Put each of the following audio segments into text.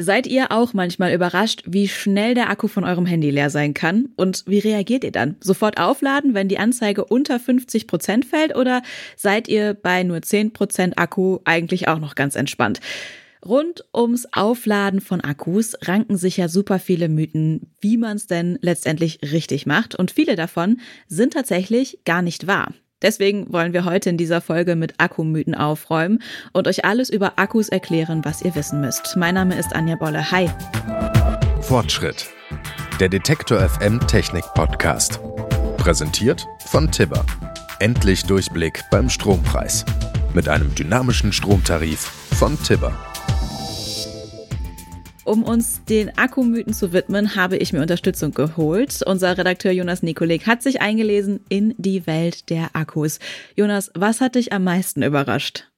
Seid ihr auch manchmal überrascht, wie schnell der Akku von eurem Handy leer sein kann? Und wie reagiert ihr dann? Sofort aufladen, wenn die Anzeige unter 50 Prozent fällt? Oder seid ihr bei nur 10 Prozent Akku eigentlich auch noch ganz entspannt? Rund ums Aufladen von Akkus ranken sich ja super viele Mythen, wie man es denn letztendlich richtig macht. Und viele davon sind tatsächlich gar nicht wahr. Deswegen wollen wir heute in dieser Folge mit Akkumythen aufräumen und euch alles über Akkus erklären, was ihr wissen müsst. Mein Name ist Anja Bolle. Hi. Fortschritt. Der Detektor FM Technik Podcast. Präsentiert von Tibber. Endlich Durchblick beim Strompreis. Mit einem dynamischen Stromtarif von Tibber. Um uns den Akkumythen zu widmen, habe ich mir Unterstützung geholt. Unser Redakteur Jonas Nikolik hat sich eingelesen in die Welt der Akkus. Jonas, was hat dich am meisten überrascht?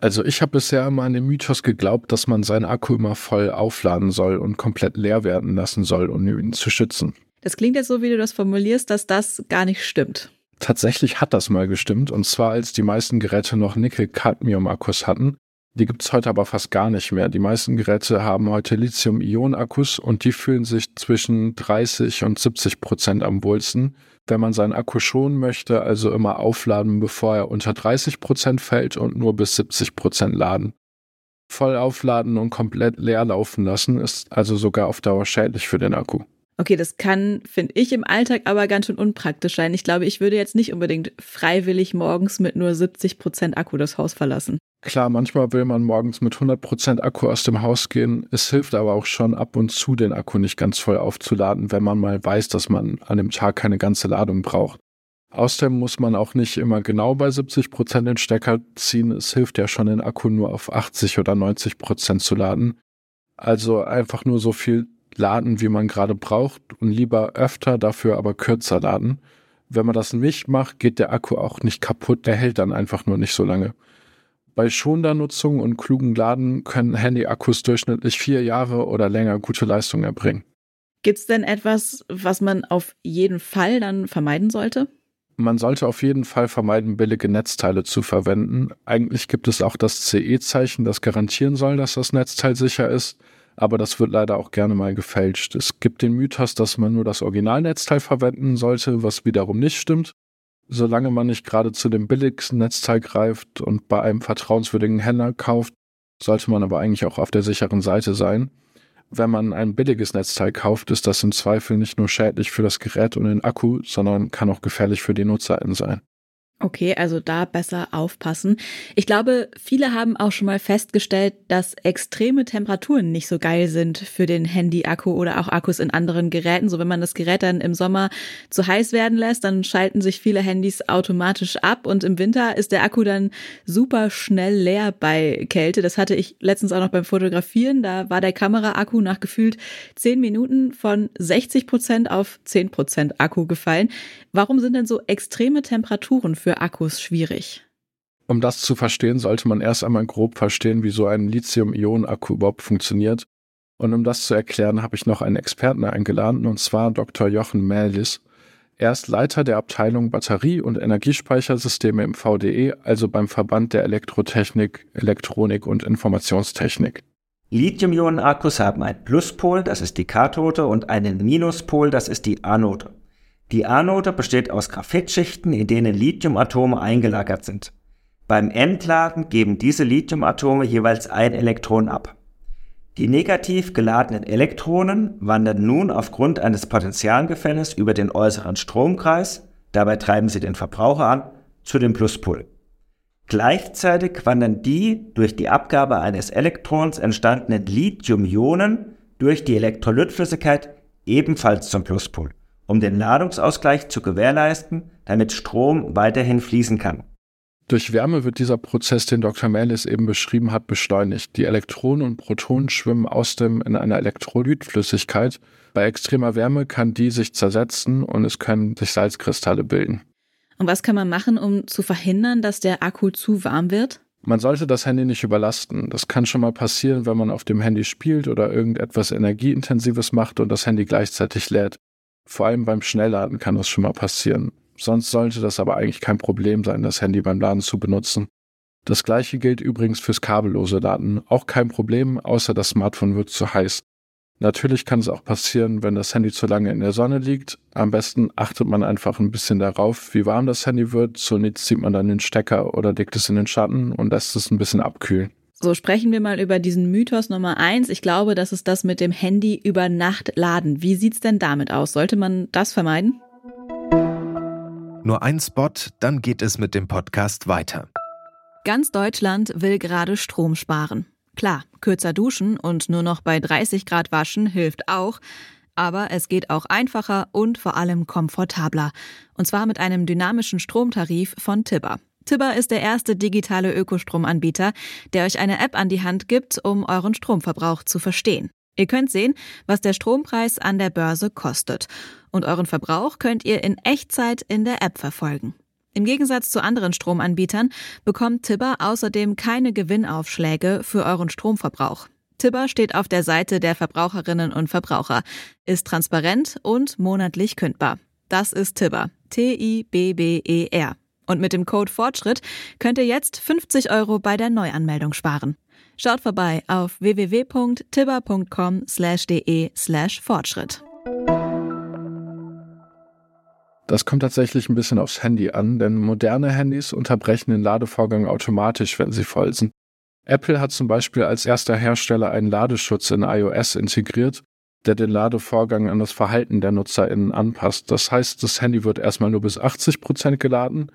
Also ich habe bisher immer an den Mythos geglaubt, dass man seinen Akku immer voll aufladen soll und komplett leer werden lassen soll, um ihn zu schützen. Das klingt jetzt so, wie du das formulierst, dass das gar nicht stimmt. Tatsächlich hat das mal gestimmt, und zwar als die meisten Geräte noch Nickel-Cadmium-Akkus hatten. Die gibt's heute aber fast gar nicht mehr. Die meisten Geräte haben heute Lithium-Ionen-Akkus und die fühlen sich zwischen 30 und 70 Prozent am wohlsten. Wenn man seinen Akku schonen möchte, also immer aufladen, bevor er unter 30 Prozent fällt und nur bis 70 Prozent laden. Voll aufladen und komplett leer laufen lassen ist also sogar auf Dauer schädlich für den Akku. Okay, das kann, finde ich, im Alltag aber ganz schön unpraktisch sein. Ich glaube, ich würde jetzt nicht unbedingt freiwillig morgens mit nur 70 Prozent Akku das Haus verlassen. Klar, manchmal will man morgens mit 100 Prozent Akku aus dem Haus gehen. Es hilft aber auch schon ab und zu, den Akku nicht ganz voll aufzuladen, wenn man mal weiß, dass man an dem Tag keine ganze Ladung braucht. Außerdem muss man auch nicht immer genau bei 70 Prozent den Stecker ziehen. Es hilft ja schon, den Akku nur auf 80 oder 90 Prozent zu laden. Also einfach nur so viel laden, wie man gerade braucht und lieber öfter, dafür aber kürzer laden. Wenn man das nicht macht, geht der Akku auch nicht kaputt, der hält dann einfach nur nicht so lange. Bei schonender Nutzung und klugen Laden können Handy-Akkus durchschnittlich vier Jahre oder länger gute Leistung erbringen. Gibt es denn etwas, was man auf jeden Fall dann vermeiden sollte? Man sollte auf jeden Fall vermeiden, billige Netzteile zu verwenden. Eigentlich gibt es auch das CE-Zeichen, das garantieren soll, dass das Netzteil sicher ist aber das wird leider auch gerne mal gefälscht. Es gibt den Mythos, dass man nur das Originalnetzteil verwenden sollte, was wiederum nicht stimmt. Solange man nicht gerade zu dem billigsten Netzteil greift und bei einem vertrauenswürdigen Händler kauft, sollte man aber eigentlich auch auf der sicheren Seite sein. Wenn man ein billiges Netzteil kauft, ist das im Zweifel nicht nur schädlich für das Gerät und den Akku, sondern kann auch gefährlich für die NutzerInnen sein. Okay, also da besser aufpassen. Ich glaube, viele haben auch schon mal festgestellt, dass extreme Temperaturen nicht so geil sind für den Handy-Akku oder auch Akkus in anderen Geräten. So wenn man das Gerät dann im Sommer zu heiß werden lässt, dann schalten sich viele Handys automatisch ab und im Winter ist der Akku dann super schnell leer bei Kälte. Das hatte ich letztens auch noch beim Fotografieren. Da war der Kamera-Akku nach gefühlt zehn Minuten von 60 Prozent auf 10 Prozent Akku gefallen. Warum sind denn so extreme Temperaturen für Akkus schwierig? Um das zu verstehen, sollte man erst einmal grob verstehen, wie so ein Lithium-Ionen-Akku überhaupt funktioniert. Und um das zu erklären, habe ich noch einen Experten eingeladen, und zwar Dr. Jochen Mellis. Er ist Leiter der Abteilung Batterie- und Energiespeichersysteme im VDE, also beim Verband der Elektrotechnik, Elektronik und Informationstechnik. Lithium-Ionen-Akkus haben einen Pluspol, das ist die Kathode, und einen Minuspol, das ist die Anode. Die Anode besteht aus Graphitschichten, in denen Lithiumatome eingelagert sind. Beim Entladen geben diese Lithiumatome jeweils ein Elektron ab. Die negativ geladenen Elektronen wandern nun aufgrund eines Potentialgefälles über den äußeren Stromkreis, dabei treiben sie den Verbraucher an, zu dem Pluspol. Gleichzeitig wandern die durch die Abgabe eines Elektrons entstandenen Lithium-Ionen durch die Elektrolytflüssigkeit ebenfalls zum Pluspol um den Ladungsausgleich zu gewährleisten, damit Strom weiterhin fließen kann. Durch Wärme wird dieser Prozess, den Dr. Melis eben beschrieben hat, beschleunigt. Die Elektronen und Protonen schwimmen aus dem in einer Elektrolytflüssigkeit. Bei extremer Wärme kann die sich zersetzen und es können sich Salzkristalle bilden. Und was kann man machen, um zu verhindern, dass der Akku zu warm wird? Man sollte das Handy nicht überlasten. Das kann schon mal passieren, wenn man auf dem Handy spielt oder irgendetwas Energieintensives macht und das Handy gleichzeitig lädt. Vor allem beim Schnellladen kann das schon mal passieren. Sonst sollte das aber eigentlich kein Problem sein, das Handy beim Laden zu benutzen. Das gleiche gilt übrigens fürs kabellose Laden. Auch kein Problem, außer das Smartphone wird zu heiß. Natürlich kann es auch passieren, wenn das Handy zu lange in der Sonne liegt. Am besten achtet man einfach ein bisschen darauf, wie warm das Handy wird. Zunächst zieht man dann den Stecker oder legt es in den Schatten und lässt es ein bisschen abkühlen. So sprechen wir mal über diesen Mythos Nummer eins. Ich glaube, das ist das mit dem Handy über Nacht laden. Wie sieht's denn damit aus? Sollte man das vermeiden? Nur ein Spot, dann geht es mit dem Podcast weiter. Ganz Deutschland will gerade Strom sparen. Klar, kürzer duschen und nur noch bei 30 Grad waschen hilft auch, aber es geht auch einfacher und vor allem komfortabler. Und zwar mit einem dynamischen Stromtarif von Tibber. Tibber ist der erste digitale Ökostromanbieter, der euch eine App an die Hand gibt, um euren Stromverbrauch zu verstehen. Ihr könnt sehen, was der Strompreis an der Börse kostet. Und euren Verbrauch könnt ihr in Echtzeit in der App verfolgen. Im Gegensatz zu anderen Stromanbietern bekommt Tibber außerdem keine Gewinnaufschläge für euren Stromverbrauch. Tibber steht auf der Seite der Verbraucherinnen und Verbraucher, ist transparent und monatlich kündbar. Das ist Tibber. T-I-B-B-E-R. Und mit dem Code Fortschritt könnt ihr jetzt 50 Euro bei der Neuanmeldung sparen. Schaut vorbei auf www.tibber.com/de/fortschritt. Das kommt tatsächlich ein bisschen aufs Handy an, denn moderne Handys unterbrechen den Ladevorgang automatisch, wenn sie voll sind. Apple hat zum Beispiel als erster Hersteller einen Ladeschutz in iOS integriert, der den Ladevorgang an das Verhalten der NutzerInnen anpasst. Das heißt, das Handy wird erstmal nur bis 80 Prozent geladen.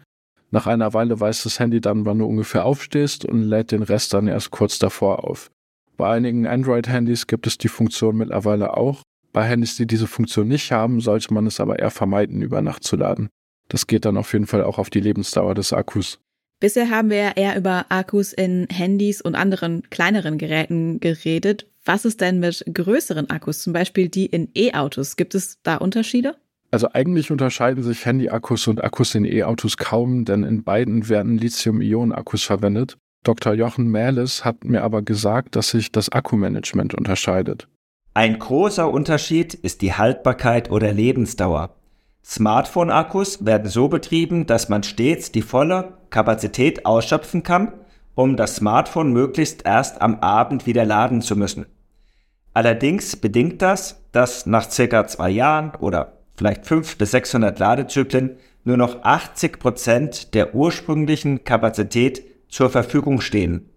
Nach einer Weile weiß das Handy dann, wann du ungefähr aufstehst und lädt den Rest dann erst kurz davor auf. Bei einigen Android-Handys gibt es die Funktion mittlerweile auch, bei Handys, die diese Funktion nicht haben, sollte man es aber eher vermeiden, über Nacht zu laden. Das geht dann auf jeden Fall auch auf die Lebensdauer des Akkus. Bisher haben wir eher über Akkus in Handys und anderen kleineren Geräten geredet. Was ist denn mit größeren Akkus, zum Beispiel die in E-Autos? Gibt es da Unterschiede? Also eigentlich unterscheiden sich Handy-Akkus und Akkus in E-Autos kaum, denn in beiden werden Lithium-Ionen-Akkus verwendet. Dr. Jochen Mähles hat mir aber gesagt, dass sich das Akkumanagement unterscheidet. Ein großer Unterschied ist die Haltbarkeit oder Lebensdauer. Smartphone-Akkus werden so betrieben, dass man stets die volle Kapazität ausschöpfen kann, um das Smartphone möglichst erst am Abend wieder laden zu müssen. Allerdings bedingt das, dass nach circa zwei Jahren oder vielleicht 500 bis 600 Ladezyklen nur noch 80 Prozent der ursprünglichen Kapazität zur Verfügung stehen.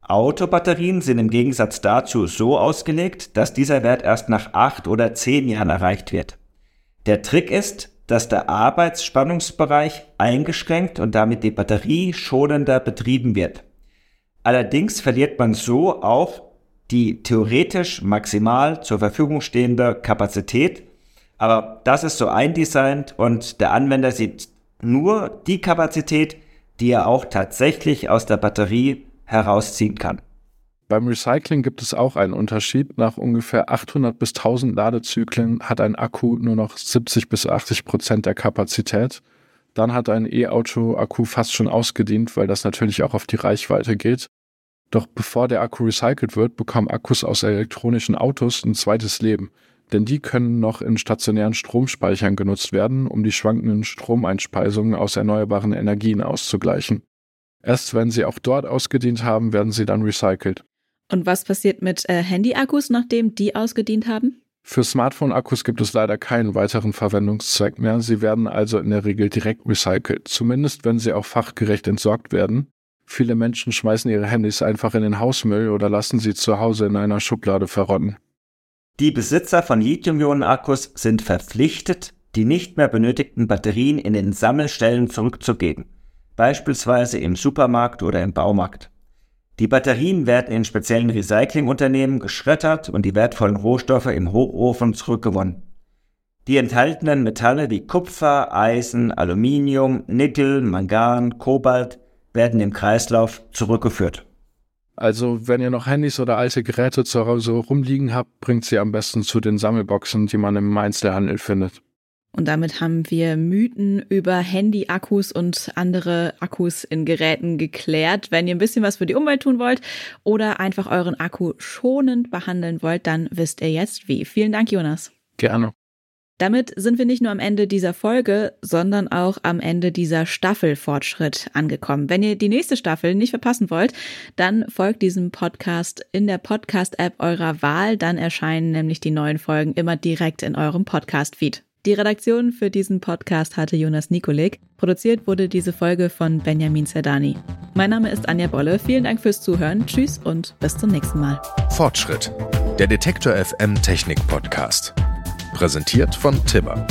Autobatterien sind im Gegensatz dazu so ausgelegt, dass dieser Wert erst nach acht oder zehn Jahren erreicht wird. Der Trick ist, dass der Arbeitsspannungsbereich eingeschränkt und damit die Batterie schonender betrieben wird. Allerdings verliert man so auch die theoretisch maximal zur Verfügung stehende Kapazität, aber das ist so eindesignt und der Anwender sieht nur die Kapazität, die er auch tatsächlich aus der Batterie herausziehen kann. Beim Recycling gibt es auch einen Unterschied. Nach ungefähr 800 bis 1000 Ladezyklen hat ein Akku nur noch 70 bis 80 Prozent der Kapazität. Dann hat ein E-Auto-Akku fast schon ausgedient, weil das natürlich auch auf die Reichweite geht. Doch bevor der Akku recycelt wird, bekommen Akkus aus elektronischen Autos ein zweites Leben. Denn die können noch in stationären Stromspeichern genutzt werden, um die schwankenden Stromeinspeisungen aus erneuerbaren Energien auszugleichen. Erst wenn sie auch dort ausgedient haben, werden sie dann recycelt. Und was passiert mit äh, Handy-Akkus, nachdem die ausgedient haben? Für Smartphone-Akkus gibt es leider keinen weiteren Verwendungszweck mehr. Sie werden also in der Regel direkt recycelt, zumindest wenn sie auch fachgerecht entsorgt werden. Viele Menschen schmeißen ihre Handys einfach in den Hausmüll oder lassen sie zu Hause in einer Schublade verrotten. Die Besitzer von Lithium-Ionen-Akkus sind verpflichtet, die nicht mehr benötigten Batterien in den Sammelstellen zurückzugeben beispielsweise im Supermarkt oder im Baumarkt. Die Batterien werden in speziellen Recyclingunternehmen geschreddert und die wertvollen Rohstoffe im Hochofen zurückgewonnen. Die enthaltenen Metalle wie Kupfer, Eisen, Aluminium, Nickel, Mangan, Kobalt werden im Kreislauf zurückgeführt. Also, wenn ihr noch Handys oder alte Geräte zu Hause rumliegen habt, bringt sie am besten zu den Sammelboxen, die man im Einzelhandel findet. Und damit haben wir Mythen über Handy-Akkus und andere Akkus in Geräten geklärt. Wenn ihr ein bisschen was für die Umwelt tun wollt oder einfach euren Akku schonend behandeln wollt, dann wisst ihr jetzt wie. Vielen Dank, Jonas. Gerne. Damit sind wir nicht nur am Ende dieser Folge, sondern auch am Ende dieser Staffel Fortschritt angekommen. Wenn ihr die nächste Staffel nicht verpassen wollt, dann folgt diesem Podcast in der Podcast-App eurer Wahl. Dann erscheinen nämlich die neuen Folgen immer direkt in eurem Podcast-Feed. Die Redaktion für diesen Podcast hatte Jonas Nikolik. Produziert wurde diese Folge von Benjamin Zerdani. Mein Name ist Anja Bolle. Vielen Dank fürs Zuhören. Tschüss und bis zum nächsten Mal. Fortschritt. Der Detektor FM Technik Podcast. Präsentiert von Tibber.